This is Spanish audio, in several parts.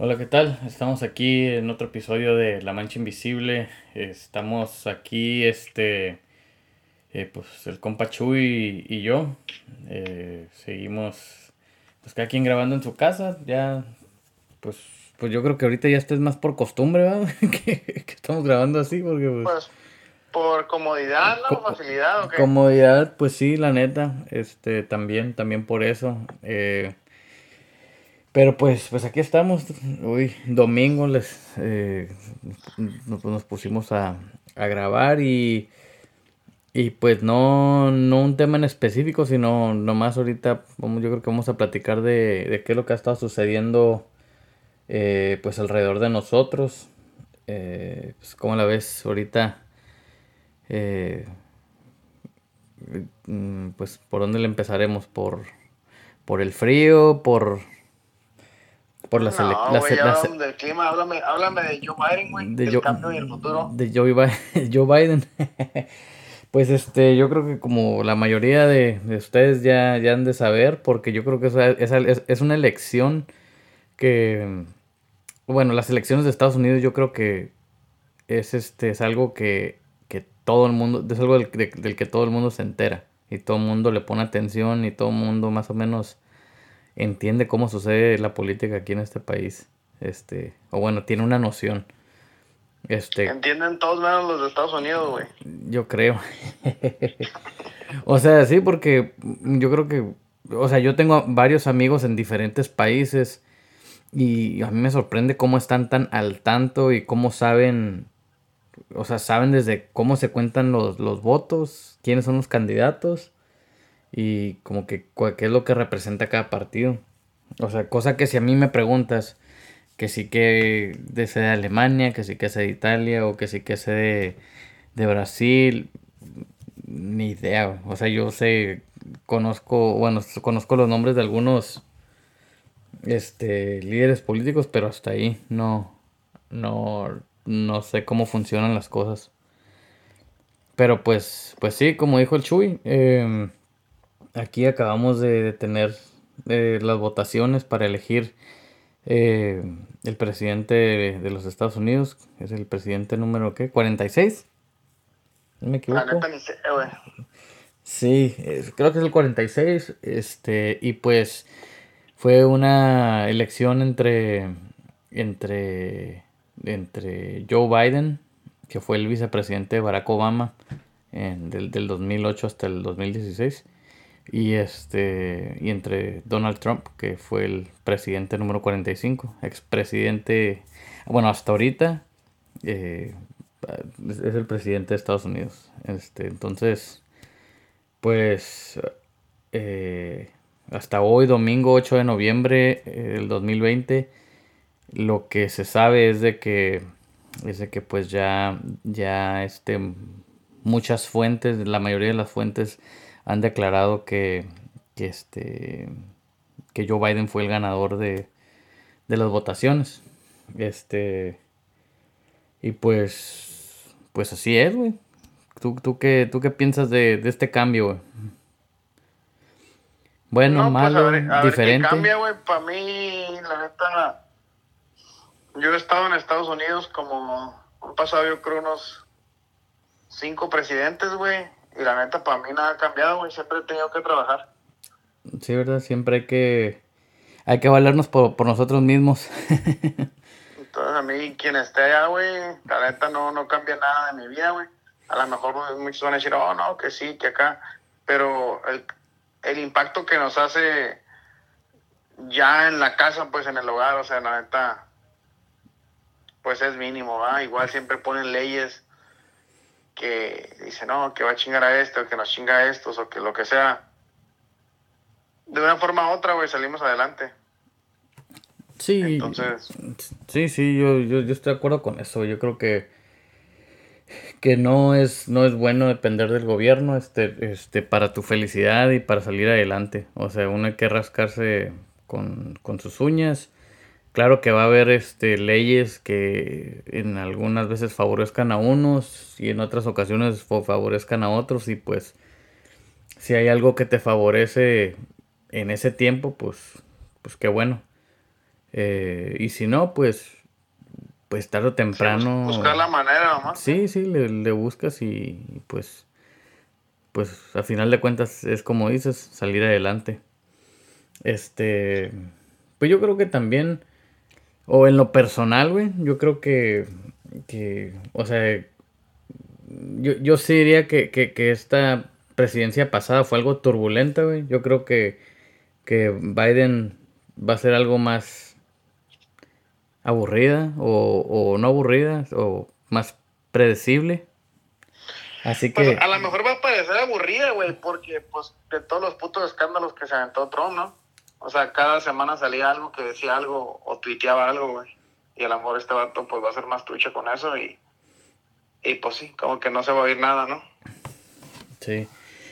Hola, ¿qué tal? Estamos aquí en otro episodio de La Mancha Invisible. Estamos aquí, este, eh, pues el compa Chuy y, yo. Eh, seguimos, pues cada quien grabando en su casa. Ya, pues, pues yo creo que ahorita ya esto es más por costumbre, ¿verdad? que, que estamos grabando así, porque pues... Pues por comodidad, ¿no? Facilidad, ¿o qué? Comodidad, pues sí, la neta, este, también, también por eso. Eh, pero pues, pues aquí estamos, hoy domingo les, eh, nos, pusimos a, a grabar y, y pues no, no un tema en específico, sino nomás ahorita, yo creo que vamos a platicar de, de qué es lo que ha estado sucediendo eh, pues alrededor de nosotros. Eh, pues como la ves ahorita, eh, mm, pues por dónde le empezaremos, por, por el frío, por, por la, sele- No, la güey, se- la ya se- del clima, háblame, háblame de Joe Biden, güey, de del Joe- cambio y el futuro. de Joe Bi- Joe Biden. Pues este, yo creo que como la mayoría de, de ustedes ya, ya han de saber, porque yo creo que esa, esa es, es una elección que, bueno, las elecciones de Estados Unidos yo creo que es este, es algo que, que todo el mundo, es algo del, de- del que todo el mundo se entera y todo el mundo le pone atención y todo el mundo más o menos entiende cómo sucede la política aquí en este país. Este, o bueno, tiene una noción. Este, Entienden todos menos los de Estados Unidos, güey. yo creo. O sea, sí, porque yo creo que, o sea, yo tengo varios amigos en diferentes países y a mí me sorprende cómo están tan al tanto y cómo saben, o sea, saben desde cómo se cuentan los, los votos, quiénes son los candidatos y como que qué es lo que representa cada partido. O sea, cosa que si a mí me preguntas que sí que de sé de Alemania, que sí que sé de Italia o que sí que sé de, de Brasil, ni idea. O sea, yo sé, conozco, bueno, conozco los nombres de algunos este líderes políticos, pero hasta ahí no, no, no sé cómo funcionan las cosas. Pero pues, pues sí, como dijo el Chuy, em, aquí acabamos de, tener eh, las votaciones para elegir eh, el presidente de, los Estados Unidos. Es el presidente número, ¿qué? ¿46? ¿No me La equivoco? güey. Sí, creo que es el 46. Este, y pues fue una elección entre, entre, entre Joe Biden, que fue el vicepresidente de Barack Obama en- del, del 2008 hasta el 2016, y, este, y entre Donald Trump, que fue el presidente número 45, expresidente, bueno, hasta ahorita eh, es el presidente de Estados Unidos. Este, entonces, pues eh, hasta hoy, domingo 8 de noviembre eh, del 2020, lo que se sabe es de que es de que pues ya ya este muchas fuentes, la mayoría de las fuentes han declarado que, que este que Joe Biden fue el ganador de, de las votaciones. Este y pues pues así es, güey. ¿Tú, tú, qué, ¿Tú qué piensas de, de este cambio, güey? Bueno, No, pues malo, a ver, a ver qué diferente. cambia, güey. Para mí, la neta, yo he estado en Estados Unidos como, han pasado yo creo unos cinco presidentes, güey. Y la neta, para mí nada ha cambiado, güey. Siempre he tenido que trabajar. Sí, ¿verdad? Siempre hay que, hay que valernos por, por nosotros mismos. Entonces, a mí, quien esté allá, güey, la neta no, no cambia nada de mi vida, güey. A lo mejor muchos van a decir, oh, no, que sí, que acá. Pero el, el impacto que nos hace ya en la casa, pues en el hogar, o sea, la neta, pues es mínimo, ¿va? Igual siempre ponen leyes que dicen, no, que va a chingar a esto, que nos chinga a estos, o que lo que sea. De una forma u otra, güey, salimos adelante. Sí, Entonces, sí, sí, yo, yo, yo estoy de acuerdo con eso. Yo creo que, que no es, no es bueno depender del gobierno, este, este, para tu felicidad y para salir adelante. O sea, uno hay que rascarse con, con sus uñas. Claro que va a haber este, leyes que en algunas veces favorezcan a unos y en otras ocasiones favorezcan a otros y pues si hay algo que te favorece en ese tiempo, pues, pues qué bueno. Eh, y si no, pues, pues tarde o temprano. buscar la manera nomás. Sí, sí, le, buscas y pues, pues a final de cuentas es como dices, salir adelante. Este, pues yo creo que también, o en lo personal, güey, yo creo que, que o sea, yo, yo sí diría que, que, que esta presidencia pasada fue algo turbulenta, güey. Yo creo que, que Biden va a ser algo más aburrida o, no aburrida o más predecible. Así pues, que... a lo mejor va a parecer aburrida, güey, porque pues de todos los putos escándalos que se aventó Trump, ¿no? O sea, cada semana salía algo que decía algo o tuiteaba algo, güey. Y a mejor este vato pues va a ser más trucha con eso y, y pues sí, como que no se va a oír nada, ¿no? Sí.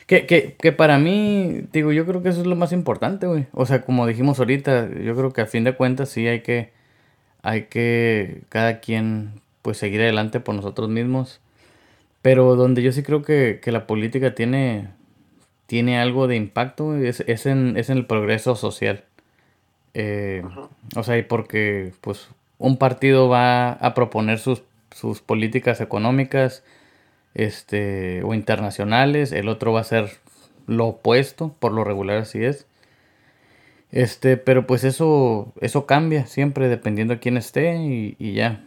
Que, que, que para mí, digo, yo creo que eso es lo más importante, güey. O sea, como dijimos ahorita, yo creo que a fin de cuentas sí hay que, hay que cada quien, pues, seguir adelante por nosotros mismos. Pero donde yo sí creo que, que la política tiene, tiene algo de impacto, es, es, en, es en el progreso social. Eh, o sea, y porque, pues, un partido va a proponer sus, sus políticas económicas, este, o internacionales, el otro va a ser lo opuesto, por lo regular así es. Este, pero pues eso, eso cambia siempre dependiendo de quién esté y, ya.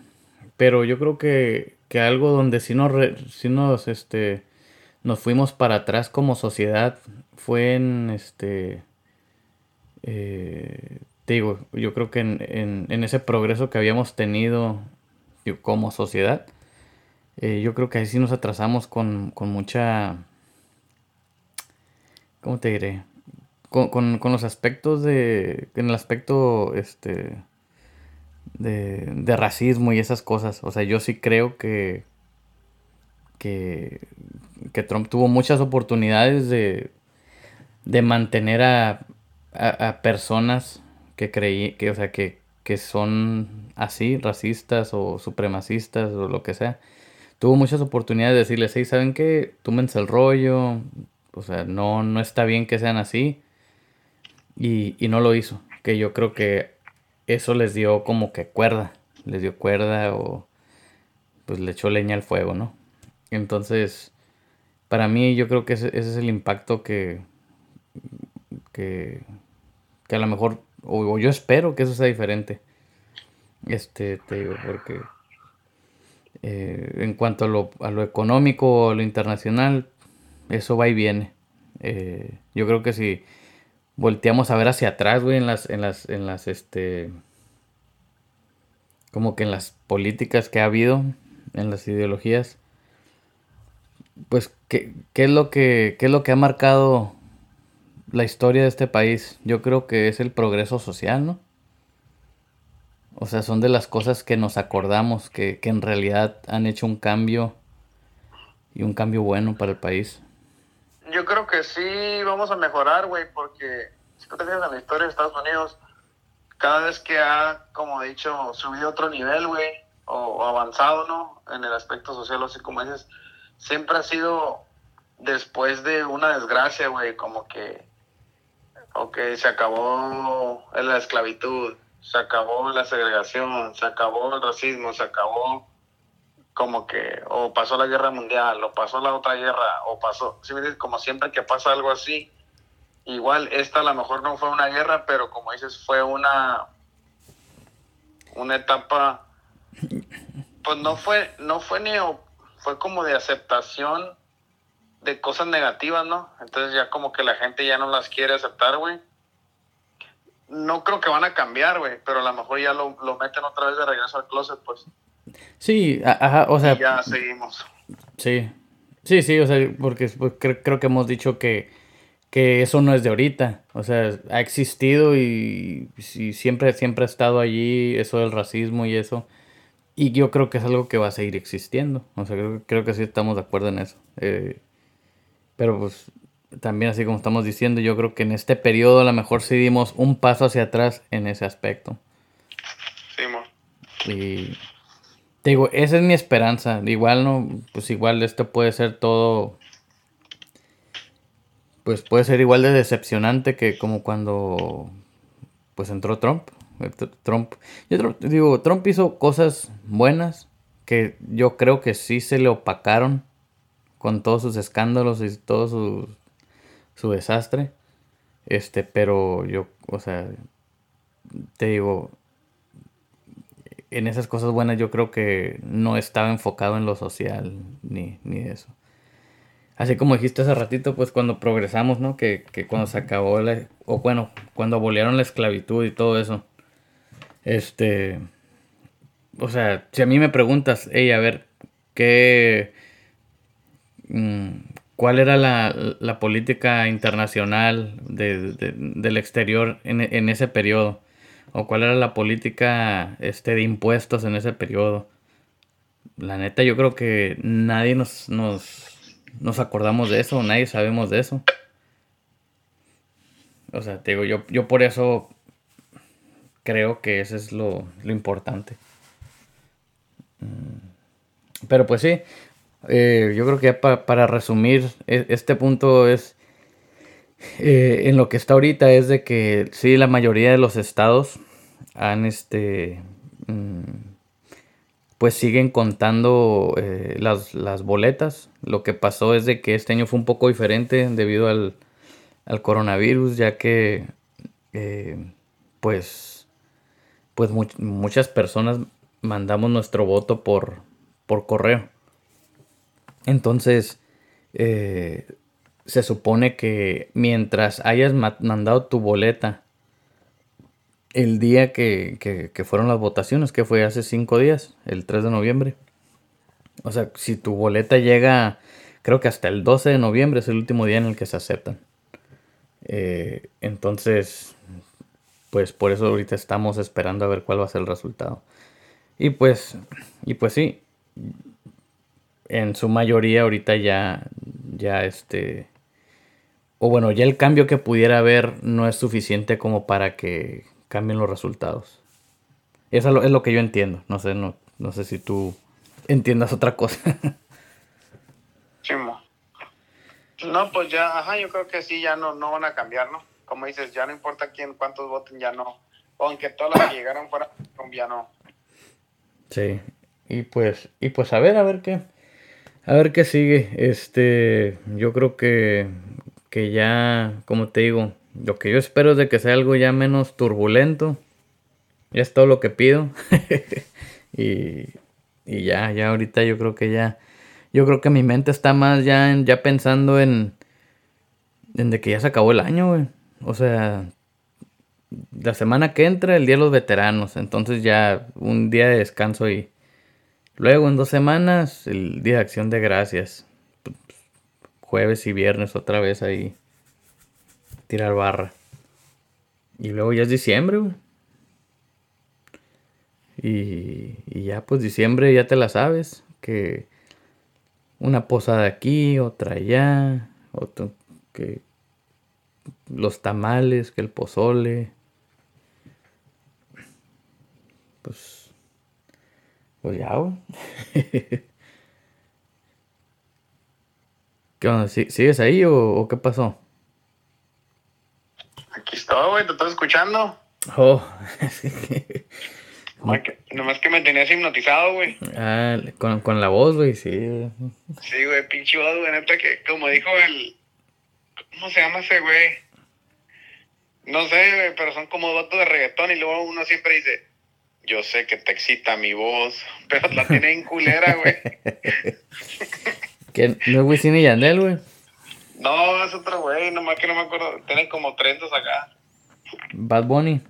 Pero yo creo que, que algo donde si nos, si nos, este, nos fuimos para atrás como sociedad fue en, este, eh, te digo, yo creo que en, en, en, ese progreso que habíamos tenido como sociedad, eh, yo creo que ahí sí nos atrasamos con, mucha... ¿Cómo te diré? Con, los aspectos de... En el aspecto, este... De, racismo y esas cosas. O sea, yo sí creo que... Que, que Trump tuvo muchas oportunidades de, de mantener a, a, personas que creí, que, o sea, que, que son así, racistas o supremacistas o lo que sea tuvo muchas oportunidades de decirles, hey, ¿saben qué? Túmense el rollo, o sea, no, no está bien que sean así. Y, y no lo hizo, que yo creo que eso les dio como que cuerda, les dio cuerda o pues le echó leña al fuego, ¿no? Entonces, para mí yo creo que ese, ese es el impacto que, que, a lo mejor, o, yo espero que eso sea diferente. Este, te digo, porque eh, en cuanto a lo, a lo económico o a lo internacional, eso va y viene. Eh, yo creo que si volteamos a ver hacia atrás, güey, en las, en las, en las, este, como que en las políticas que ha habido, en las ideologías, pues, ¿qué, qué es lo que, qué es lo que ha marcado la historia de este país? Yo creo que es el progreso social, ¿no? O sea, son de las cosas que nos acordamos, que, en realidad han hecho un cambio y un cambio bueno para el país. Yo creo que sí vamos a mejorar, güey, porque si tú te fijas en la historia de Estados Unidos, cada vez que ha, como he dicho, subido otro nivel, güey, o, avanzado, ¿no? En el aspecto social, así como dices, siempre ha sido después de una desgracia, güey, como que, ok, se acabó la esclavitud, se acabó la segregación, se acabó el racismo, se acabó como que, o pasó la guerra mundial, o pasó la otra guerra, o pasó, ¿sí me como siempre que pasa algo así, igual esta a lo mejor no fue una guerra, pero como dices, fue una, una etapa, pues no fue, no fue ni, fue como de aceptación de cosas negativas, ¿no? Entonces ya como que la gente ya no las quiere aceptar, güey no creo que van a cambiar, güey, pero a lo mejor ya lo, meten otra vez de regreso al closet, pues. Sí, ajá, o sea. Y ya seguimos. Sí, sí, sí, o sea, porque pues, creo, que hemos dicho que, que eso no es de ahorita, o sea, ha existido y, siempre, siempre ha estado allí eso del racismo y eso. Y yo creo que es algo que va a seguir existiendo, o sea, creo, creo que sí estamos de acuerdo en eso. Eh, pero pues también así como estamos diciendo, yo creo que en este periodo a lo mejor sí dimos un paso hacia atrás en ese aspecto. Sí, Y digo, esa es mi esperanza. Igual no, pues igual esto puede ser todo, pues puede ser igual de decepcionante que como cuando pues entró Trump, Trump, yo digo, Trump hizo cosas buenas que yo creo que sí se le opacaron con todos sus escándalos y todo su, su desastre. Este, pero yo, o sea, te digo, en esas cosas buenas yo creo que no estaba enfocado en lo social ni, ni eso. Así como dijiste hace ratito, pues cuando progresamos, ¿no? Que, que cuando se acabó la, o bueno, cuando abolieron la esclavitud y todo eso. Este, o sea, si a mí me preguntas, hey, a ver, ¿qué, mm, cuál era la, la política internacional de, del exterior en, en ese periodo? o cuál era la política este, de impuestos en ese periodo. La neta, yo creo que nadie nos, nos, acordamos de eso, nadie sabemos de eso. O sea, te digo, yo, yo por eso creo que eso es lo, importante. Mm. Pero pues sí, eh, yo creo que para resumir, e, este punto es eh, en lo que está ahorita es de que sí, la mayoría de los estados han este mm, pues siguen contando eh, las, boletas. Lo que pasó es de que este año fue un poco diferente debido al, coronavirus, ya que eh, pues, muchas personas mandamos nuestro voto por, por correo. Entonces, se supone que mientras hayas mandado tu boleta el día que, fueron las votaciones, que fue hace cinco días, el 3 de noviembre. O sea, si tu boleta llega, creo que hasta el 12 de noviembre es el último día en el que se aceptan. Eh, entonces, pues por eso ahorita estamos esperando a ver cuál va a ser el resultado. Y pues, y pues sí, en su mayoría ahorita ya, ya este, o bueno, ya el cambio que pudiera haber no es suficiente como para que cambien los resultados. Eso es lo, que yo entiendo. No sé, no, no sé si tú entiendas otra cosa. No, pues ya, ajá, yo creo que sí, ya no, no van a cambiar, ¿no? Como dices, ya no importa quién, cuántos voten, ya no. Aunque todas las que llegaron fuera, ya no. Sí, y pues, y pues a ver, a ver qué, a ver qué sigue. Este, yo creo que que ya, como te digo, lo que yo espero es de que sea algo ya menos turbulento. Ya es todo lo que pido. y, y ya, ya ahorita yo creo que ya, yo creo que mi mente está más ya, ya pensando en, en de que ya se acabó el año, güey. O sea, la semana que entra, el día de los veteranos. Entonces ya un día de descanso y luego en dos semanas, el día de acción de gracias jueves y viernes otra vez ahí tirar barra. Y luego ya es diciembre, Y, y, ya pues diciembre ya te la sabes, que una posada aquí, otra allá, otro que los tamales, que el pozole. Pues pues ya, güey. ¿Qué onda? ¿Sigues ahí o, qué pasó? Aquí estoy, güey, te estoy escuchando. Oh, nomás, que, me tenías hipnotizado, güey. Ah, con, con la voz, güey, sí. Sí, güey, pinche voz, güey, neta que, como dijo el... ¿Cómo se llama ese güey? No sé, pero son como votos de reggaetón y luego uno siempre dice, yo sé que te excita mi voz, pero la tiene en culera, güey. ¿No es Wisin y Yandel, güey? No, es otro güey, nomás que no me acuerdo. Tienen como 30 acá. Bad Bunny.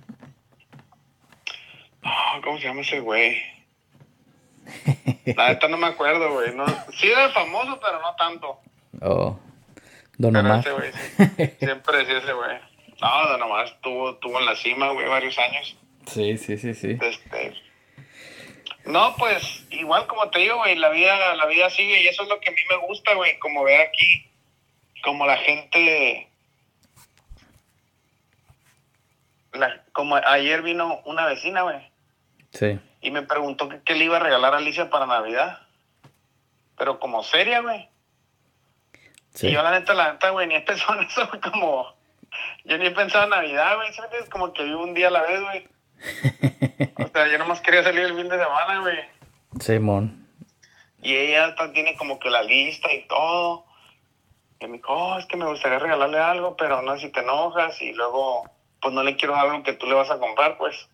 ¿cómo se llama ese güey? La neta no me acuerdo, güey. No, sí era famoso, pero no tanto. Oh. Don Omar. Ese güey, Siempre decía ese güey. No, Omar estuvo, estuvo en la cima, güey, varios años. Sí, sí, sí, sí. Este, no, pues igual como te digo, güey, la vida, la vida sigue y eso es lo que a mí me gusta, güey, como ver aquí, como la gente, la, como ayer vino una vecina, güey. Sí. Y me preguntó qué le iba a regalar a Alicia para Navidad. Pero como seria, güey. Sí. Y yo la neta, la neta, güey, ni he pensado en eso, como... Yo ni he pensado en Navidad, güey, ¿sabes? Como que vivo un día a la vez, güey. o sea, yo nomás quería salir el fin de semana, güey. Simón. Y ella tiene como que la lista y todo. Y me dijo, oh, es que me gustaría regalarle algo, pero no sé si te enojas. Y luego, pues no le quiero algo que tú le vas a comprar, pues.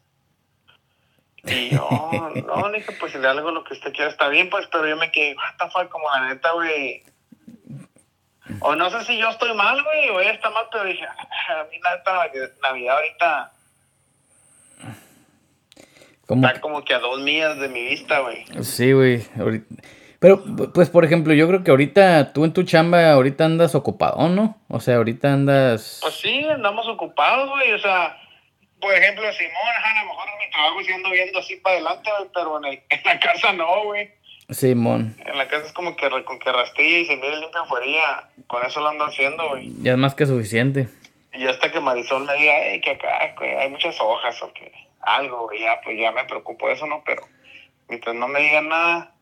Y yo, no, le dije, pues si le algo lo que usted quiera está bien, pues, pero yo me quedé, what the fuck, como la neta, güey. O no sé si yo estoy mal, güey, o ella está mal, pero dije, a mí la Navidad ahorita Está como que a dos millas de mi vista, güey. Sí, güey. Pero, pues, por ejemplo, yo creo que ahorita tú en tu chamba, ahorita andas ocupado, ¿no? O sea, ahorita andas... Pues sí, andamos ocupados, güey. O sea, por ejemplo, Simón, a lo mejor en mi trabajo sí ando viendo así para adelante, güey, pero en, la casa no, güey. Simón. En la casa es como que con que rastilla y se mire limpia afuera. Con eso lo ando haciendo, güey. Ya es más que suficiente. Y hasta que Marisol me diga, hey, que acá hay muchas hojas o que algo, ya, pues ya me preocupo de eso, ¿no? Pero mientras no me digan nada,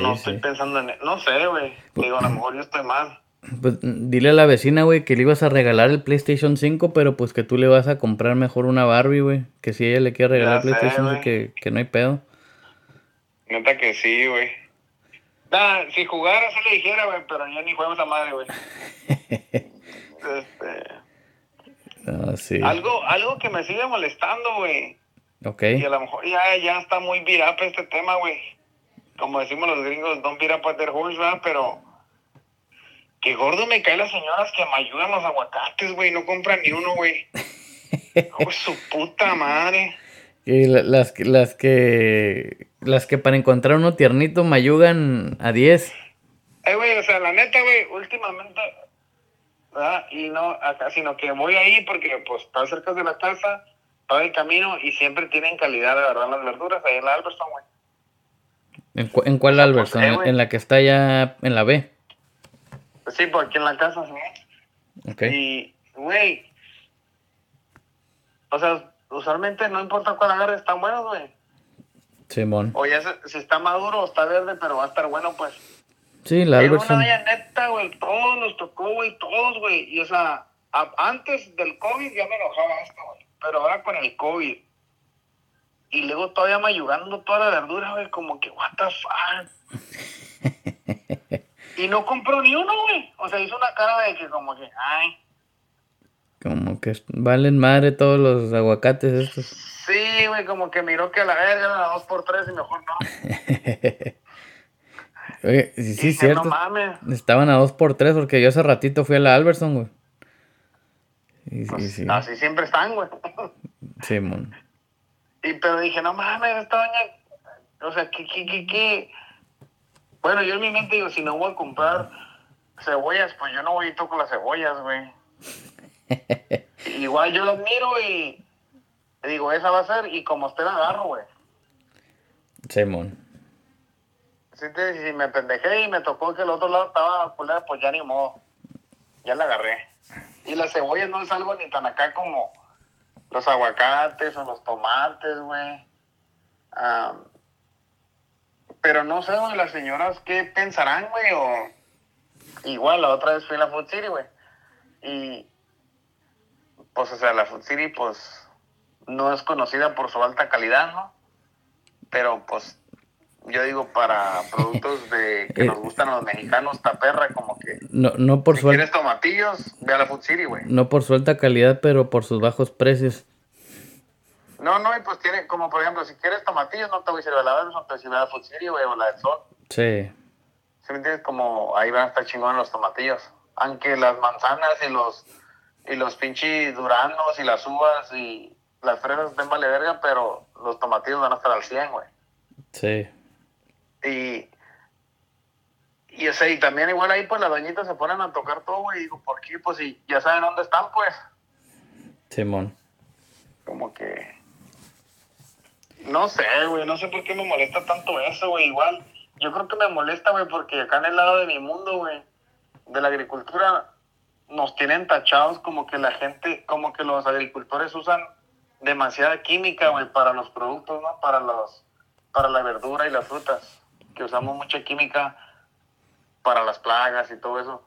no estoy pensando en... No sé, güey. Pues, Digo, a lo mejor yo estoy mal. Pues dile a la vecina, güey, que le ibas a regalar el PlayStation 5, pero pues que tú le vas a comprar mejor una Barbie, güey. Que si ella le quiere regalar el PlayStation 5, que, que no hay pedo. Neta que sí, güey. Nah, si jugara se le dijera, güey, pero ya ni juego esa madre, güey. este... Ah, sí. Algo, algo que me sigue molestando, güey. Ok. Y a lo mejor ya, ya está muy virapa este tema, güey. Como decimos los gringos, don't beat up their horse, ¿verdad? Pero que gordo me caen las señoras que me ayudan los aguacates, güey. No compran ni uno, güey. oh, su puta madre. Y las, las que las que para encontrar uno tiernito me ayudan a 10. Eh, güey, o sea, la neta, güey, últimamente y no acá, sino que voy ahí porque pues está cerca de la casa, todo el camino y siempre tienen calidad de verdad las verduras ahí en la Alberson, güey. ¿En, ¿En, cuál pues, Alberson? Eh, ¿En la que está ya en la B? Pues sí, por aquí en la casa, sí. Ok. Y, güey, o sea, usualmente no importa cuál agarre, están buenos, güey. Simón. O ya si está maduro o está verde, pero va a estar bueno, pues. Sí, la Albertson. una neta, güey, todos nos tocó, güey, todos, güey. Y o sea, antes del COVID ya me enojaba esto, güey. Pero ahora con el COVID. Y luego todavía me ayudando toda la verdura, güey, como que, what the fuck. y no compró ni uno, güey. O sea, hizo una cara de que como que, ay. Como que valen madre todos los aguacates estos. Sí, güey, como que miró que a la verga era dos por tres y mejor no. Oye, sí, sí, cierto. Estaban a 2 por 3 porque yo hace ratito fui a la Alberson, güey. Pues, así siempre están, güey. Sí, mon. Y pero dije, no mames, esta doña. O sea, ¿qué, qué, qué, qué? Bueno, yo en mi mente digo, si no voy a comprar cebollas, pues yo no voy y toco las cebollas, güey. Igual yo las miro y digo, esa va a ser, y como usted la agarro, güey. Simón. Si, si me pendejé y me tocó que el otro lado estaba culera, pues ya ni modo. Ya la agarré. Y las cebollas no es algo ni tan acá como los aguacates o los tomates, güey. pero no sé, güey, las señoras qué pensarán, güey, o igual la otra vez fui a la Food City, güey. Y pues, o sea, la Food City, pues, no es conocida por su alta calidad, ¿no? Pero pues yo digo para productos de que nos gustan a los mexicanos, perra como que. No, no por si su quieres tomatillos, ve a la Food City, güey. No por su alta calidad, pero por sus bajos precios. No, no, y pues tiene, como por ejemplo, si quieres tomatillos, no te voy a servir a la no te voy a la Food City, güey, o la del Sol. Sí. ¿Sí me entiendes? Como ahí van a estar chingones los tomatillos. Aunque las manzanas y los y los pinches duranos y las uvas y las fresas estén vale verga, pero los tomatillos van a estar al 100, güey. Sí. Y, y, o sea, y también igual ahí pues las doñitas se ponen a tocar todo, güey. Y digo, ¿por qué? Pues si ya saben dónde están, pues. Simón. Como que... No sé, güey, no sé por qué me molesta tanto eso, güey. Igual, yo creo que me molesta, güey, porque acá en el lado de mi mundo, güey, de la agricultura, nos tienen tachados como que la gente, como que los agricultores usan demasiada química, güey, para los productos, ¿no? Para los, para la verdura y las frutas que usamos mucha química para las plagas y todo eso.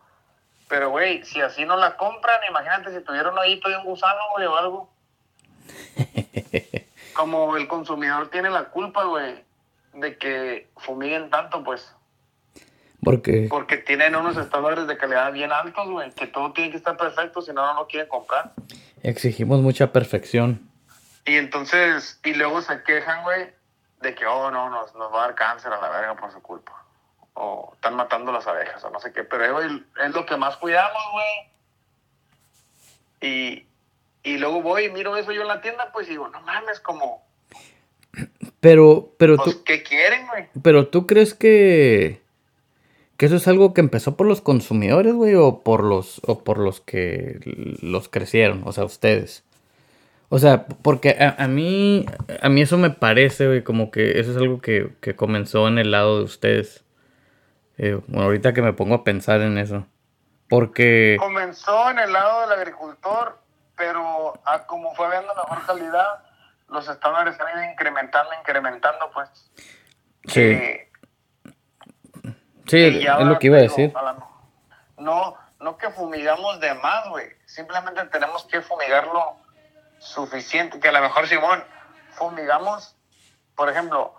Pero, güey, si así no la compran, imagínate si tuviera un hoyito de un gusano, güey, o algo. como el consumidor tiene la culpa, güey, de que fumiguen tanto, pues. Porque Porque tienen unos estándares de calidad bien altos, güey, que todo tiene que estar perfecto, si no, no lo quieren comprar. exigimos mucha perfección. Y entonces, y luego se quejan, güey, de que, oh, no, nos, nos va a dar cáncer a la verga por su culpa. O están matando las abejas, o no sé qué. Pero, eh, güey, es lo que más cuidamos, güey. Y, y luego voy y miro eso yo en la tienda, pues digo, no mames, como, Pero, pero pues, tú, ¿qué quieren, güey? pero tú crees que, que eso es algo que empezó por los consumidores, güey, o por los, o por los que los crecieron, o sea, ustedes. O sea, porque a, a mí, a mí eso me parece, güey, como que eso es algo que, que comenzó en el lado de ustedes. Eh, bueno, ahorita que me pongo a pensar en eso. Porque, Comenzó en el lado del agricultor, pero a como fue viendo mejor calidad, los estándares se han ido incrementando, incrementando, pues. sí, que- sí, es lo que iba a decir. la- no, no que fumigamos de más, güey. Simplemente tenemos que fumigarlo suficiente. Que a lo mejor, Simón, fumigamos, por ejemplo,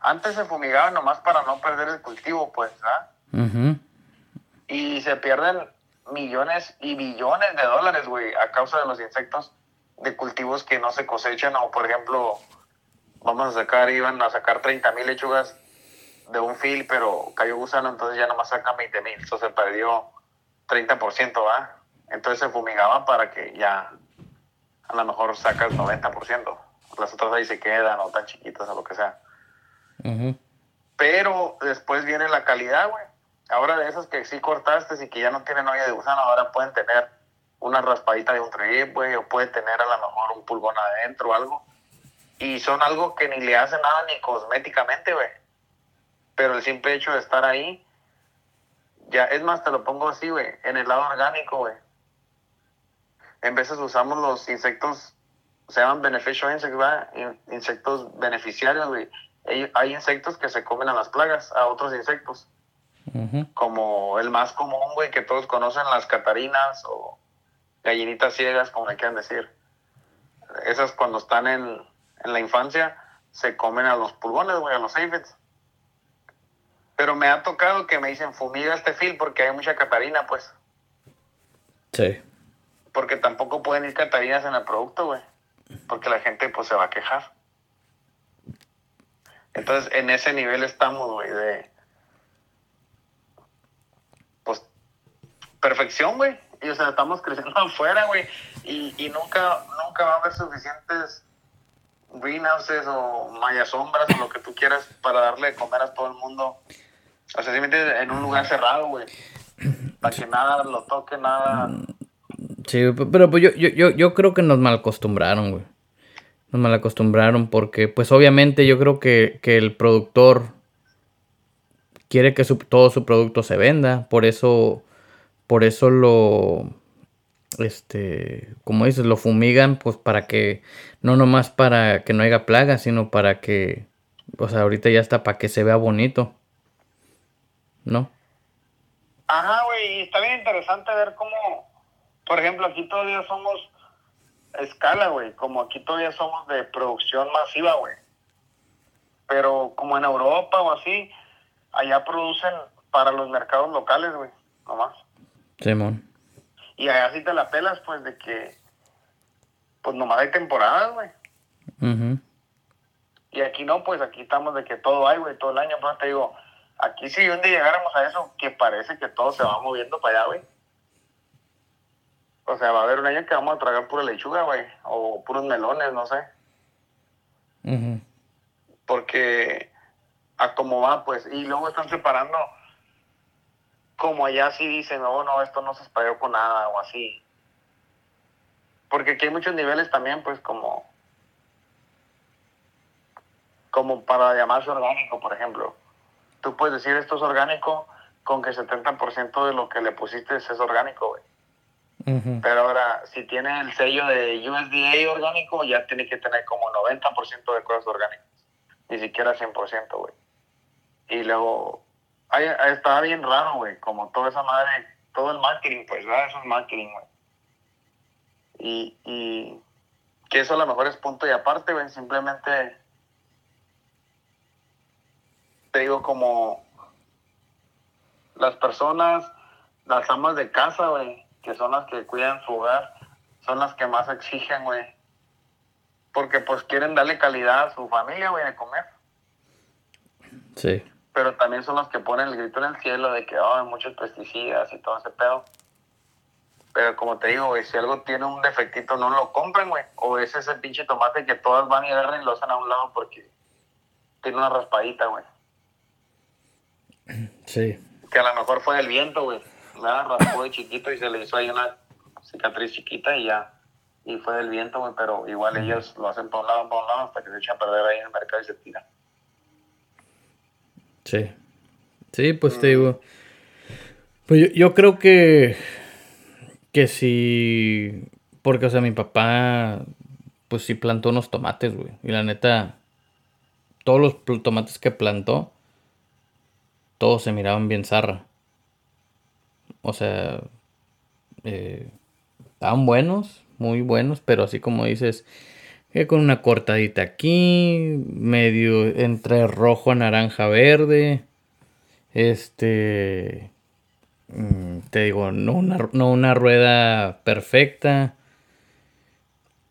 antes se fumigaba nomás para no perder el cultivo, pues, ¿verdad? Ujú. Y se pierden millones y billones de dólares, güey, a causa de los insectos de cultivos que no se cosechan. O, por ejemplo, vamos a sacar, iban a sacar 30 mil lechugas de un fil, pero cayó gusano, entonces ya nomás sacan 20 mil. Eso se perdió 30%, ¿va? Entonces se fumigaba para que ya a lo mejor sacas 90%. Las otras ahí se quedan o tan chiquitas o lo que sea. Pero después viene la calidad, güey. Ahora de esas que sí cortaste y que ya no tienen olla de gusano, ahora pueden tener una raspadita de un trip, güey, o pueden tener a lo mejor un pulgón adentro o algo. Y son algo que ni le hace nada ni cosméticamente, güey. Pero el simple hecho de estar ahí, ya, es más, te lo pongo así, güey, en el lado orgánico, güey. En veces usamos los insectos, se llaman beneficial insects, ¿verdad? In- Insectos beneficiarios, güey. Hay, insectos que se comen a las plagas, a otros insectos como el más común, güey, que todos conocen, las catarinas o gallinitas ciegas, como le quieran decir. Esas cuando están en, en la infancia se comen a los pulgones, güey, a los aphids. Pero me ha tocado que me dicen fumiga este fil porque hay mucha catarina, pues. Sí. Porque tampoco pueden ir catarinas en el producto, güey. Porque la gente, pues, se va a quejar. Entonces, en ese nivel estamos, güey, de... Pues, perfección, güey. Y, o sea, estamos creciendo afuera, güey. Y, y nunca, nunca va a haber suficientes greenhouses o malla sombras o lo que tú quieras para darle de comer a todo el mundo. O sea, simplemente en un lugar cerrado, güey. Para que nada lo toque, nada... Sí, pero pues yo, yo, yo, yo creo que nos malacostumbraron, güey. Nos malacostumbraron porque, pues obviamente yo creo que, que el productor quiere que su- todo su producto se venda. Por eso, por eso lo, este, como dices, lo fumigan, pues para que, no nomás para que no haya plagas, sino para que, o sea, ahorita ya está para que se vea bonito. ¿No? Ajá, güey, y está bien interesante ver cómo, por ejemplo, aquí todavía somos escala, güey, como aquí todavía somos de producción masiva, güey. Pero como en Europa o así, allá producen para los mercados locales, güey, nomás. Simón. Y allá sí te la pelas, pues, de que, pues nomás hay temporadas, güey. Ujú. Y aquí no, pues aquí estamos de que todo hay, güey, todo el año. Pero te digo, aquí si un día llegáramos a eso, que parece que todo se va moviendo para allá, güey. O sea, va a haber un año que vamos a tragar pura lechuga, güey. O puros melones, no sé. Ujú. Porque a cómo va, pues. Y luego están separando, como allá sí dicen, no, no, esto no se sprayó con nada o así. Porque aquí hay muchos niveles también, pues, como como para llamarse orgánico, por ejemplo. Tú puedes decir esto es orgánico con que 70% de lo que le pusiste es orgánico, güey. Ujú. Pero ahora, si tiene el sello de USDA orgánico, ya tiene que tener como 90% de cosas orgánicas. Ni siquiera 100%, güey. Y luego, ahí, ahí estaba bien raro, güey, como toda esa madre, todo el marketing, pues, ¿verdad? Eso es marketing, güey. Y, y, que eso a lo mejor es punto y aparte, güey. Simplemente te digo como las personas, las amas de casa, güey, que son las que cuidan su hogar, son las que más exigen, güey. Porque pues quieren darle calidad a su familia, güey, de comer. Sí. Pero también son las que ponen el grito en el cielo de que oh, hay muchos pesticidas y todo ese pedo. Pero como te digo, güey, si algo tiene un defectito, no lo compren, güey. O es ese pinche tomate que todas van y agarran y lo hacen a un lado porque tiene una raspadita, güey. Sí. Que a lo mejor fue el viento, güey. Nada, raspó de chiquito y se le hizo ahí una cicatriz chiquita y ya. Y fue del viento, güey, pero igual ellos lo hacen para un lado, para un lado, hasta que se echan a perder ahí en el mercado y se tira. Sí. Sí, pues te digo. Pues yo, yo creo que que si. Porque, o sea, mi papá. Pues sí plantó unos tomates, güey. Y la neta. Todos los tomates que plantó. Todos se miraban bien zarra. O sea. Eh, estaban buenos. Muy buenos. Pero así como dices. Con una cortadita aquí. Medio entre rojo, naranja, verde. Este Mm, te digo, no una, no una rueda perfecta.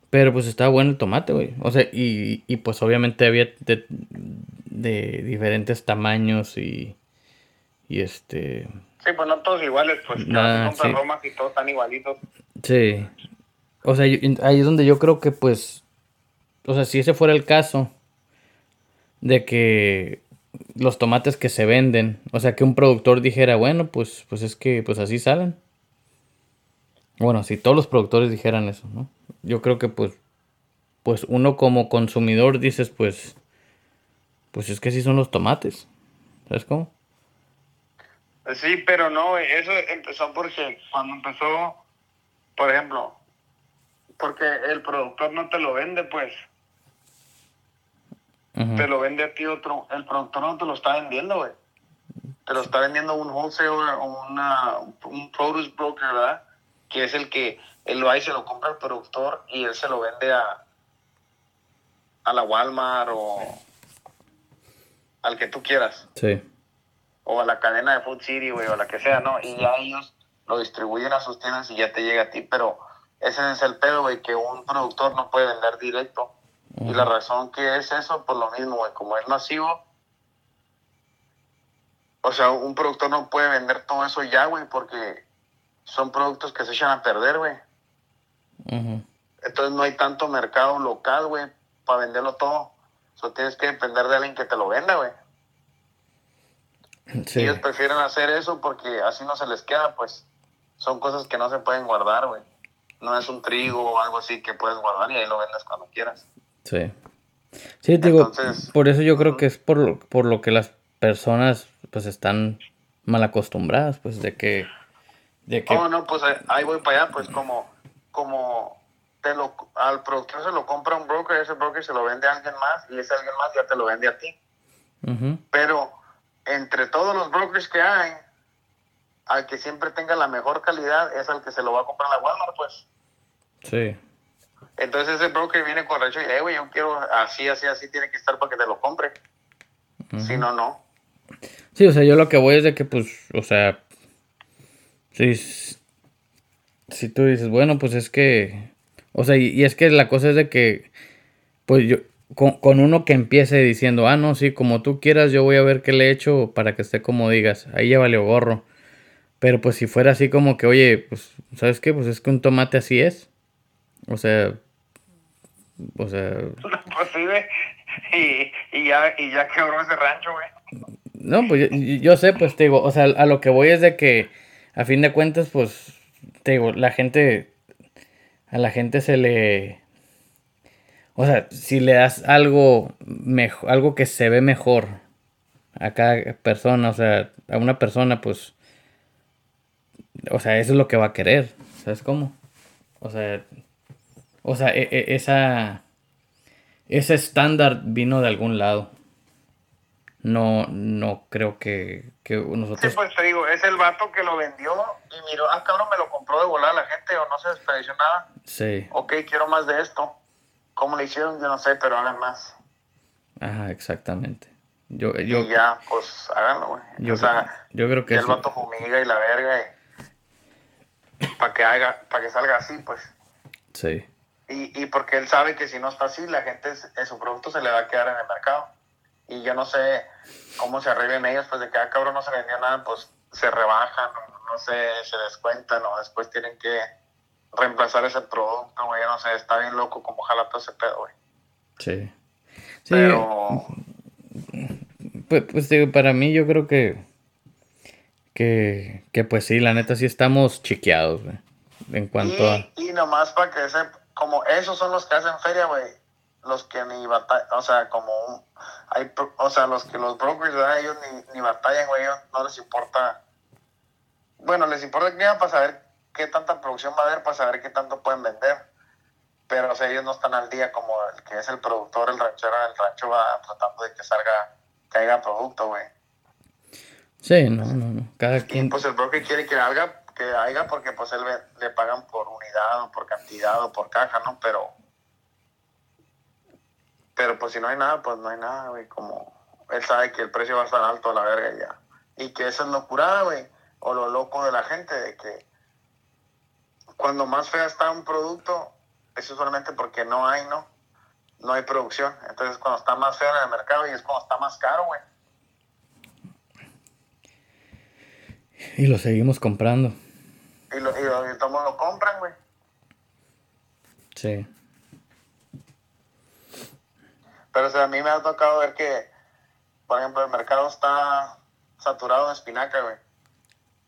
Pero pues estaba bueno el tomate, güey. O sea, y, y pues obviamente había de, diferentes tamaños y, y este... Sí, pues no todos iguales, pues Nada, sí. y todos están igualitos. Sí. O sea, ahí es donde yo creo que pues... O sea, si ese fuera el caso de que los tomates que se venden. O sea, que un productor dijera, bueno, pues, pues es que pues así salen. Bueno, si todos los productores dijeran eso, ¿no? Yo creo que pues, pues uno como consumidor dices, pues, pues es que sí son los tomates. ¿Sabes cómo? Sí, pero no, eso empezó porque cuando empezó, por ejemplo, porque el productor no te lo vende, pues te lo vende a ti otro, el productor no te lo está vendiendo, güey. Te lo está vendiendo un wholesaler o una, un produce broker, ¿verdad? Que es el que él va y se lo compra al productor y él se lo vende a, a la Walmart o al que tú quieras. Sí. O a la cadena de Food City, güey, o la que sea, ¿no? Y ya ellos lo distribuyen a sus tiendas y ya te llega a ti, pero ese es el pedo, güey, que un productor no puede vender directo y la razón que es eso, por lo mismo, güey, como es masivo, o sea, un productor no puede vender todo eso ya, güey, porque son productos que se echan a perder, güey. Entonces no hay tanto mercado local, güey, para venderlo todo. O tienes que depender de alguien que te lo venda, güey. Ellos prefieren hacer eso porque así no se les queda, pues son cosas que no se pueden guardar, güey. No es un trigo o algo así que puedes guardar y ahí lo vendes cuando quieras. Sí. Sí, digo, por eso yo creo que es por lo, por lo que las personas pues están mal acostumbradas, pues de que... De que... Oh, no, pues eh, ahí voy para allá, pues como, como te lo, al productor se lo compra un broker, ese broker se lo vende a alguien más y ese alguien más ya te lo vende a ti. Pero entre todos los brokers que hay, al que siempre tenga la mejor calidad es al que se lo va a comprar la Walmart, pues. Sí. Entonces ese broker viene con y, eh, güey, yo quiero así, así, así, tiene que estar para que te lo compre. Si no, no. Sí, o sea, yo lo que voy es de que, pues, o sea, si, si tú dices, bueno, pues es que, o sea, y, es que la cosa es de que, pues yo, con, uno que empiece diciendo, ah, no, sí, como tú quieras, yo voy a ver qué le he hecho para que esté como digas, ahí ya vale gorro. Pero pues si fuera así como que, oye, pues, ¿sabes qué? Pues es que un tomate así es. O sea, o sea... Pues y, y, ya, y ya quebró ese rancho, güey. No, pues yo, sé, pues te digo, o sea, a lo que voy es de que, a fin de cuentas, pues, te digo, la gente, a la gente se le... O sea, si le das algo, mejor, algo que se ve mejor a cada persona, o sea, a una persona, pues, o sea, eso es lo que va a querer, ¿sabes cómo? O sea, o sea, e, e, esa, ese estándar vino de algún lado. No, no creo que, que nosotros... Sí, pues te digo, es el vato que lo vendió y miró, ah, cabrón, me lo compró de volar la gente o no se desperdició nada. Sí. Ok, quiero más de esto. Cómo le hicieron, yo no sé, pero hagan más. Ajá, exactamente. Yo, yo, y ya, pues háganlo, güey. Yo, o sea, yo creo que el vato fumiga y la verga. Para que, haga, para que salga así, pues. Sí. Y, y porque él sabe que si no está así, la gente, en su producto se le va a quedar en el mercado. Y yo no sé cómo se arreglen ellos, pues de que a ah, cabrón no se vendió nada, pues se rebajan, no, sé, se descuentan, o después tienen que reemplazar ese producto, güey. no sé, está bien loco como jala todo ese pedo, güey. Sí. sí. Pero. Pues, pues digo, para mí yo creo que. Que, que pues sí, la neta sí estamos chiqueados, güey. En cuanto a. Y nomás para que se. Como esos son los que hacen feria, güey. Los que ni batallan, o sea, como hay, o sea, los que los brokers, ¿verdad? ellos ni, ni batallan, güey, no les importa. Bueno, les importa que para saber qué tanta producción va a haber, para saber qué tanto pueden vender. Pero, o sea, ellos no están al día como el que es el productor, el ranchero el rancho va tratando de que salga, que haya producto, güey. Sí, no, no, no. Cada quien. pues el broker quiere que haga, que haya porque pues él le pagan por unidad o por cantidad o por caja, ¿no? Pero pero pues si no hay nada, pues no hay nada, güey. Como él sabe que el precio va a estar alto a la verga ya. Y que esa es locura, güey. O lo loco de la gente, de que cuando más fea está un producto, eso solamente porque no hay, ¿no? No hay producción. Entonces cuando está más feo en el mercado y es cuando está más caro, güey. Y lo seguimos comprando. Y, lo, y, lo, y todos lo compran, güey. Sí. Pero a mí me ha tocado ver que, por ejemplo, el mercado está saturado de espinaca, güey.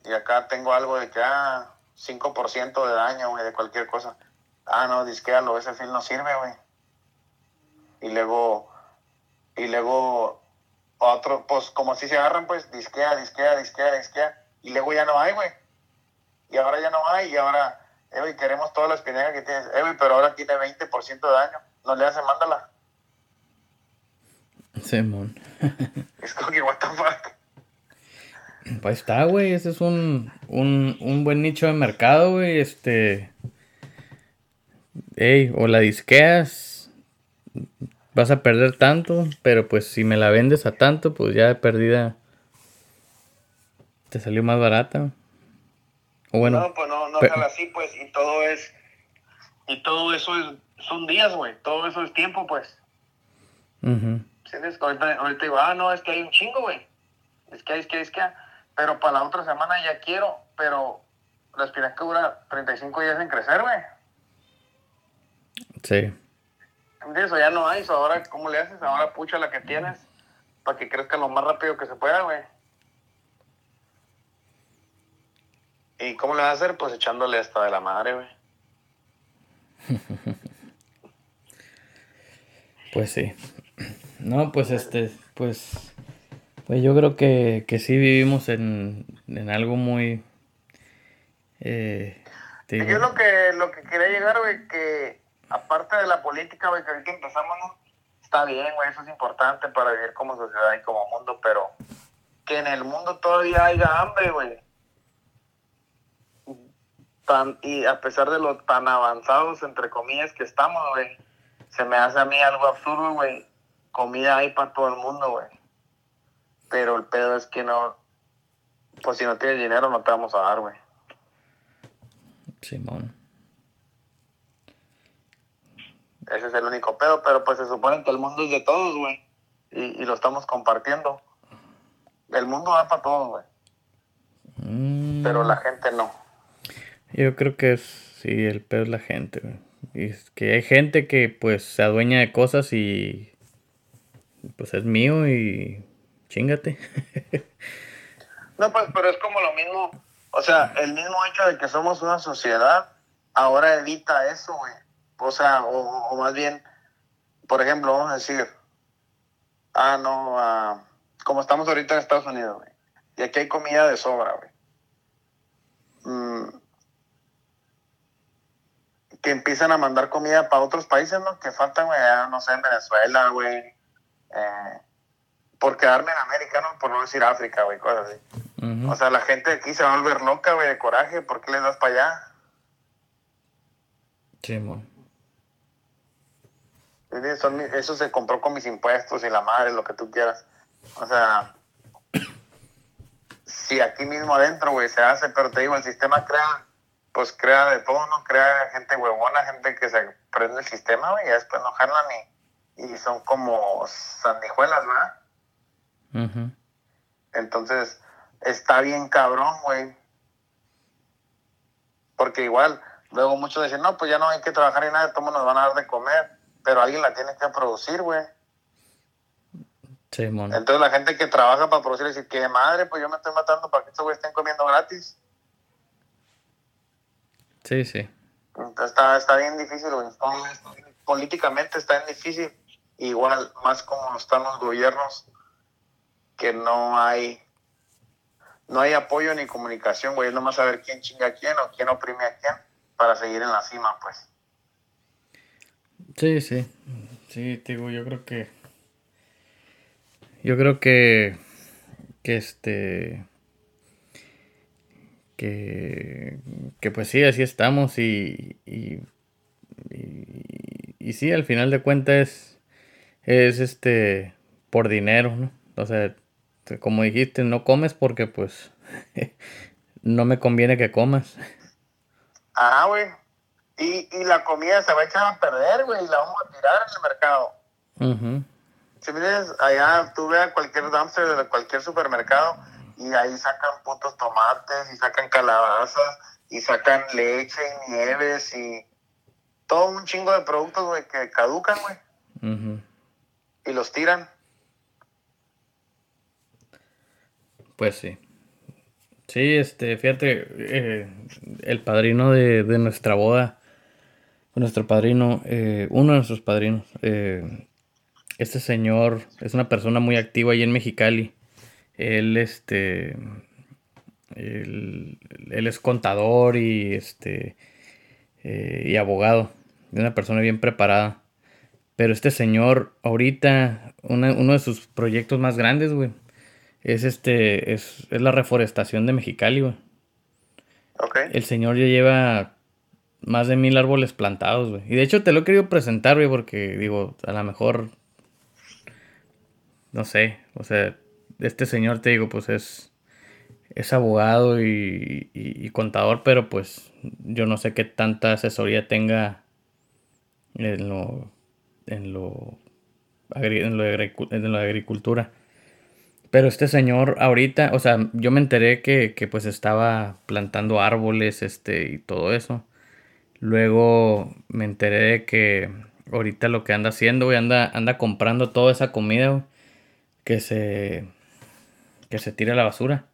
Y acá tengo algo de que, ah, 5% de daño, güey, de cualquier cosa. Ah, no, disquealo, ese film no sirve, güey. Y luego, y luego, otro, pues como así se agarran, pues, disquea, disquea, disquea, disquea. Y luego ya no hay, güey. Y ahora ya no hay, y ahora, eh, güey, queremos toda la espinaca que tienes. Eh, güey, pero ahora tiene 20% de daño. No le hacen, mándala. Simón. es como que, what the fuck. Pues está, güey. Ese es un, un, un buen nicho de mercado, güey. Este. Ey, o la disqueas. Vas a perder tanto. Pero pues si me la vendes a tanto, pues ya de perdida. Te salió más barata. O bueno. No, pues no, no así, pues. Y todo es. Y todo eso es, son días, güey. Todo eso es tiempo, pues. Uh ¿Entiendes? Ahorita, ahorita digo, ah, no, es que hay un chingo, güey. Es que, es que, es que. Pero para la otra semana ya quiero, pero la espinaca dura 35 días en crecer, güey. Sí. ¿Entiendes? O ya no hay, eso ahora, ¿cómo le haces? Ahora pucha la que tienes para que crezca lo más rápido que se pueda, güey. ¿Y cómo le vas a hacer? Pues echándole hasta de la madre, güey. pues sí. No, pues este, pues, pues yo creo que, que sí vivimos en, en algo muy... Eh, yo lo que, lo que quería llegar, güey, que aparte de la política, güey, que ahorita empezamos, está bien, güey, eso es importante para vivir como sociedad y como mundo, pero que en el mundo todavía haya hambre, güey. Tan, y a pesar de lo tan avanzados, entre comillas, que estamos, güey, se me hace a mí algo absurdo, güey, comida hay para todo el mundo, güey. Pero el pedo es que no, pues si no tienes dinero no te vamos a dar, güey. Simón. Ese es el único pedo, pero pues se supone que el mundo es de todos, güey. Y, lo estamos compartiendo. El mundo va para todos, güey. Mm. Pero la gente no. Yo creo que es, sí, el pedo es la gente, güey. Y es que hay gente que pues se adueña de cosas y pues es mío y chingate. no, pues, pero es como lo mismo, o sea, el mismo hecho de que somos una sociedad, ahora evita eso, güey. O sea, o, más bien, por ejemplo, vamos a decir, ah, no, ah, como estamos ahorita en Estados Unidos, güey, y aquí hay comida de sobra, güey. Mm, que empiezan a mandar comida para otros países, ¿no? Que faltan, güey, no sé, en Venezuela, güey, eh, por quedarme en América, ¿no? Por no decir África, güey, cosas así. O sea, la gente aquí se va a volver loca, güey, de coraje. ¿Por qué les das para allá? Sí, eso se compró con mis impuestos y la madre, lo que tú quieras. O sea, si aquí mismo adentro, güey, se hace, pero te digo, el sistema crea, pues crea de todo, ¿no? Crea gente huevona, gente que se prende el sistema, güey, y después no jalan y, y son como sandijuelas, ¿verdad? Entonces, está bien cabrón, güey. Porque igual, luego muchos dicen, no, pues ya no hay que trabajar y nada, todos nos van a dar de comer, pero alguien la tiene que producir, güey. Sí, mono. Entonces la gente que trabaja para producir dice, que madre, pues yo me estoy matando para que estos güeyes estén comiendo gratis. Sí, sí. Entonces está, está bien difícil, güey. políticamente está bien difícil. Igual, más como están los gobiernos, que no hay no hay apoyo ni comunicación, güey. Es nomás saber quién chinga a quién o quién oprime a quién para seguir en la cima, pues. Sí, sí. Sí, digo, yo creo que. Yo creo que. Que este. Que. Que pues sí, así estamos y. Y, y, y sí, al final de cuentas es este. Por dinero, ¿no? O sea, como dijiste, no comes porque pues no me conviene que comas. Ah, güey. Y, y la comida se va a echar a perder, güey, y la vamos a tirar en el mercado. Si vienes allá, tú veas cualquier dumpster de cualquier supermercado y ahí sacan putos tomates y sacan calabazas y sacan leche y nieves y todo un chingo de productos, güey, que caducan, güey. Y los tiran. Pues sí. Sí, este, fíjate, eh, el padrino de, nuestra boda, nuestro padrino, eh, uno de nuestros padrinos, eh, este señor es una persona muy activa ahí en Mexicali. Él, este, él, es contador y, este, y abogado, es una persona bien preparada. Pero este señor, ahorita, uno de sus proyectos más grandes, güey, es este, es, la reforestación de Mexicali, güey. El señor ya lleva más de mil árboles plantados, güey. Y de hecho te lo he querido presentar, güey, porque digo, a lo mejor, no sé, o sea, este señor, te digo, pues es, es abogado y, contador, pero pues yo no sé qué tanta asesoría tenga en lo, en lo, en lo, en lo de agricultura. Pero este señor ahorita, o sea, yo me enteré que, pues estaba plantando árboles, este, y todo eso. Luego me enteré de que ahorita lo que anda haciendo, güey, anda, anda comprando toda esa comida, que se, que se tira a la basura.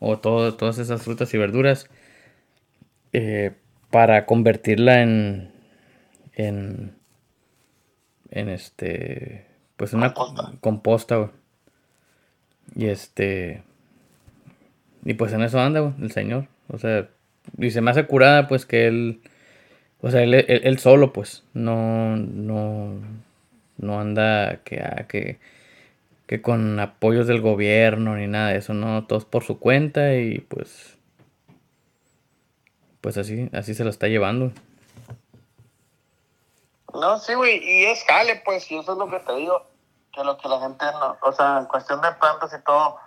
O todo, todas esas frutas y verduras. Eh, para convertirla en, en, en este, pues una composta, composta güey. Y este. Y pues en eso anda, el señor. O sea, y se me hace curada, pues que él. O sea, él, solo, pues. No. No. No anda que, ah, que. Que con apoyos del gobierno ni nada de eso, no. Todos por su cuenta y pues. Pues así, así se lo está llevando. No, sí, güey, y es jale, pues, y eso es lo que te digo que lo que la gente no, o sea, en cuestión de plantas y todo,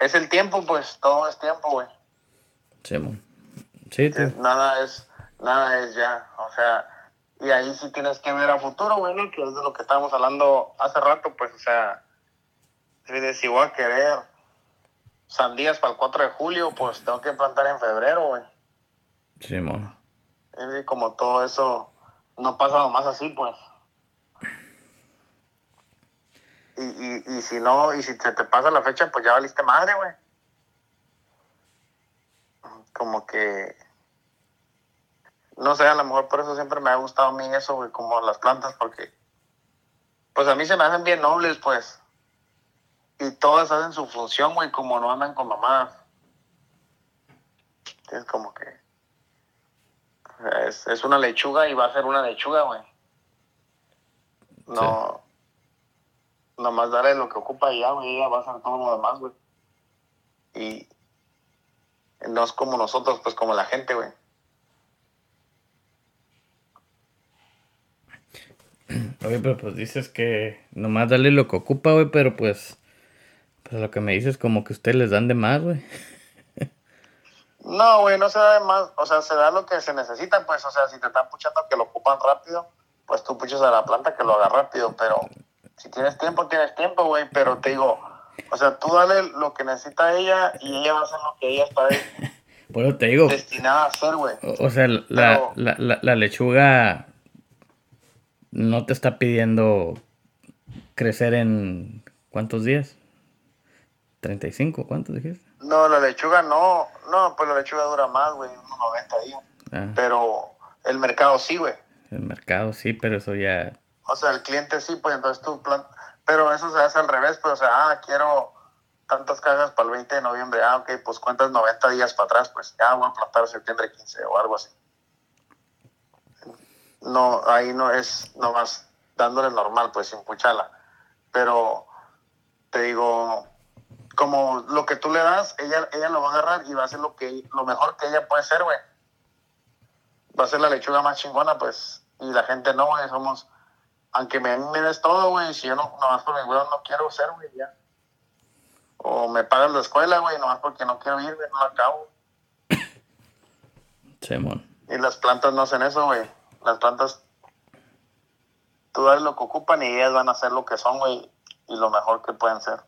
es el tiempo, pues, todo es tiempo, güey. Sí, sí, Nada es, nada es ya, o sea, y ahí sí tienes que ver a futuro, güey, que es de lo que estábamos hablando hace rato, pues, o sea, si voy a querer sandías para el 4 de julio, pues tengo que plantar en febrero, güey. Sí, mono. Y como todo eso no pasa nomás así, pues. Y, y, y si no, y si se te pasa la fecha, pues ya valiste madre, güey. Como que, no sé, a lo mejor por eso siempre me ha gustado a mí eso, güey, como las plantas, porque, pues a mí se me hacen bien nobles, pues. Y todas hacen su función, güey, como no andan con mamadas. Es como que, es, es una lechuga y va a ser una lechuga, güey. No nomás darle lo que ocupa y ya, güey, ella va a hacer todo lo demás, güey. Y no es como nosotros, pues como la gente, güey. Oye, pero pues dices que nomás dale lo que ocupa, güey, pero pues, pues lo que me dices como que ustedes les dan de más, güey. No, güey, no se da de más, o sea, se da lo que se necesita, pues, o sea, si te están puchando que lo ocupan rápido, pues tú puches a la planta que lo haga rápido, pero si tienes tiempo, tienes tiempo, güey, pero te digo, o sea, tú dale lo que necesita ella y ella va a hacer lo que ella está bueno, te digo, destinada a hacer, güey. O, sea, la, la, la, la lechuga no te está pidiendo crecer en ¿cuántos días? ¿35? ¿Cuántos dijiste? No, la lechuga no, no, pues la lechuga dura más, güey, unos 90 días. Ah. Pero el mercado sí, güey. El mercado sí, pero eso ya... O sea, el cliente sí, pues entonces tú plan... Pero eso se hace al revés, pues, o sea, ah, quiero tantas cajas para el 20 de noviembre. Ah, ok, pues cuentas 90 días para atrás, pues ya voy a plantar septiembre 15 o algo así. No, ahí no es nomás dándole normal, pues sin puchala. Pero te digo, como lo que tú le das, ella, ella lo va a agarrar y va a hacer lo que lo mejor que ella puede ser, güey. Va a ser la lechuga más chingona, pues. Y la gente no, güey, somos. Aunque me, me des todo, güey, si yo no, nomás por mi güey no quiero ser, güey, ya. O me pagan la escuela, güey, nomás porque no quiero ir, güey, no la acabo. Simón. Y las plantas no hacen eso, güey. Las plantas, tú das lo que ocupan y ellas van a hacer lo que son, güey, y lo mejor que pueden ser.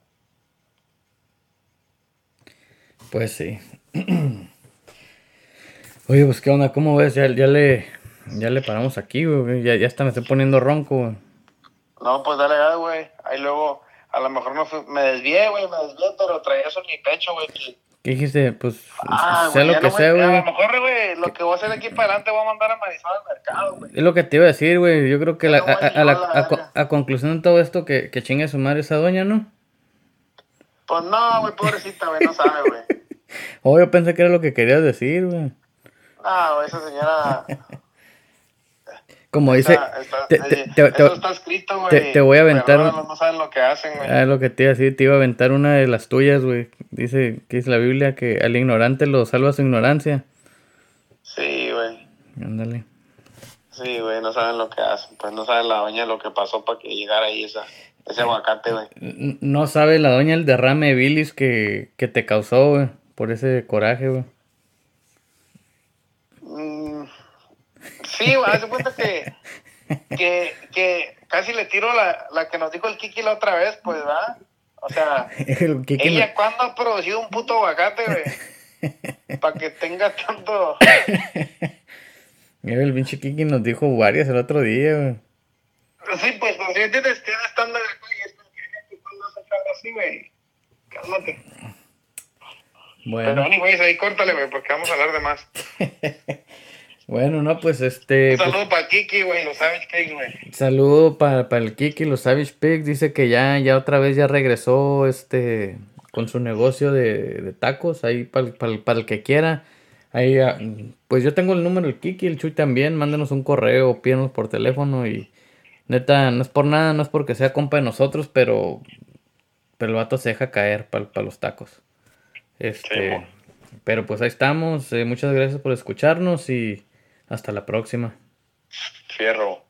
Pues sí. Oye, pues qué onda, ¿cómo ves? Ya, ya le ya le paramos aquí, güey. Ya, ya está, me estoy poniendo ronco, güey. No, pues dale, güey. Ahí luego, a lo mejor me, desvié, güey, me desvié, pero traía eso en mi pecho, güey. ¿Qué dijiste? Pues, ah, sé lo que sé, güey. A lo mejor, güey, lo que voy a hacer aquí para adelante voy a mandar a Marisol al mercado, güey. Es lo que te iba a decir, güey. Yo creo que la, a, la, a, conclusión de todo esto, que, que chingue su madre esa doña, ¿no? Pues no, güey, pobrecita, güey, no sabe, güey. oh, yo pensé que era lo que querías decir, güey. Ah, güey, esa señora... Como dice, te, te, eso está escrito, güey. Te, voy a aventar. no saben lo que hacen, güey. Ah, lo que te iba a decir, te iba a aventar una de las tuyas, güey. Dice que es la Biblia que al ignorante lo salva su ignorancia. Sí, güey. Ándale. Sí, güey, no saben lo que hacen. Pues no saben la doña lo que pasó para que llegara ahí esa, ese aguacate, güey. No sabe la doña el derrame de bilis que, que te causó, güey. Por ese coraje, güey. Sí, güey, hace cuenta que, que, que casi le tiro la, la que nos dijo el Kiki la otra vez, pues, ¿va? O sea, ella cuando ha producido un puto aguacate, güey. Para que tenga tanto. Mira, el pinche Kiki nos dijo varias el otro día, güey. Sí, pues, pues si tienes, tienes estándar, güey, es como que cuando haces algo así, güey. Cálmate. Bueno. Pero, anyways, ahí córtale, güey, porque vamos a hablar de más. Bueno, no, pues este. Un pues saludo para el Kiki, güey, los Savage Pigs, güey. Saludo para, para el Kiki, los Savage Pigs. Dice que ya, ya otra vez ya regresó este con su negocio de, de tacos, ahí para, para, para el que quiera. Ahí, ah, pues yo tengo el número del Kiki, el Chuy también. Mándenos un correo, pídanos por teléfono y neta, no es por nada, no es porque sea compa de nosotros, pero, pero el vato se deja caer para los tacos. Este, pero pues ahí estamos. Eh, muchas gracias por escucharnos y hasta la próxima. Fierro.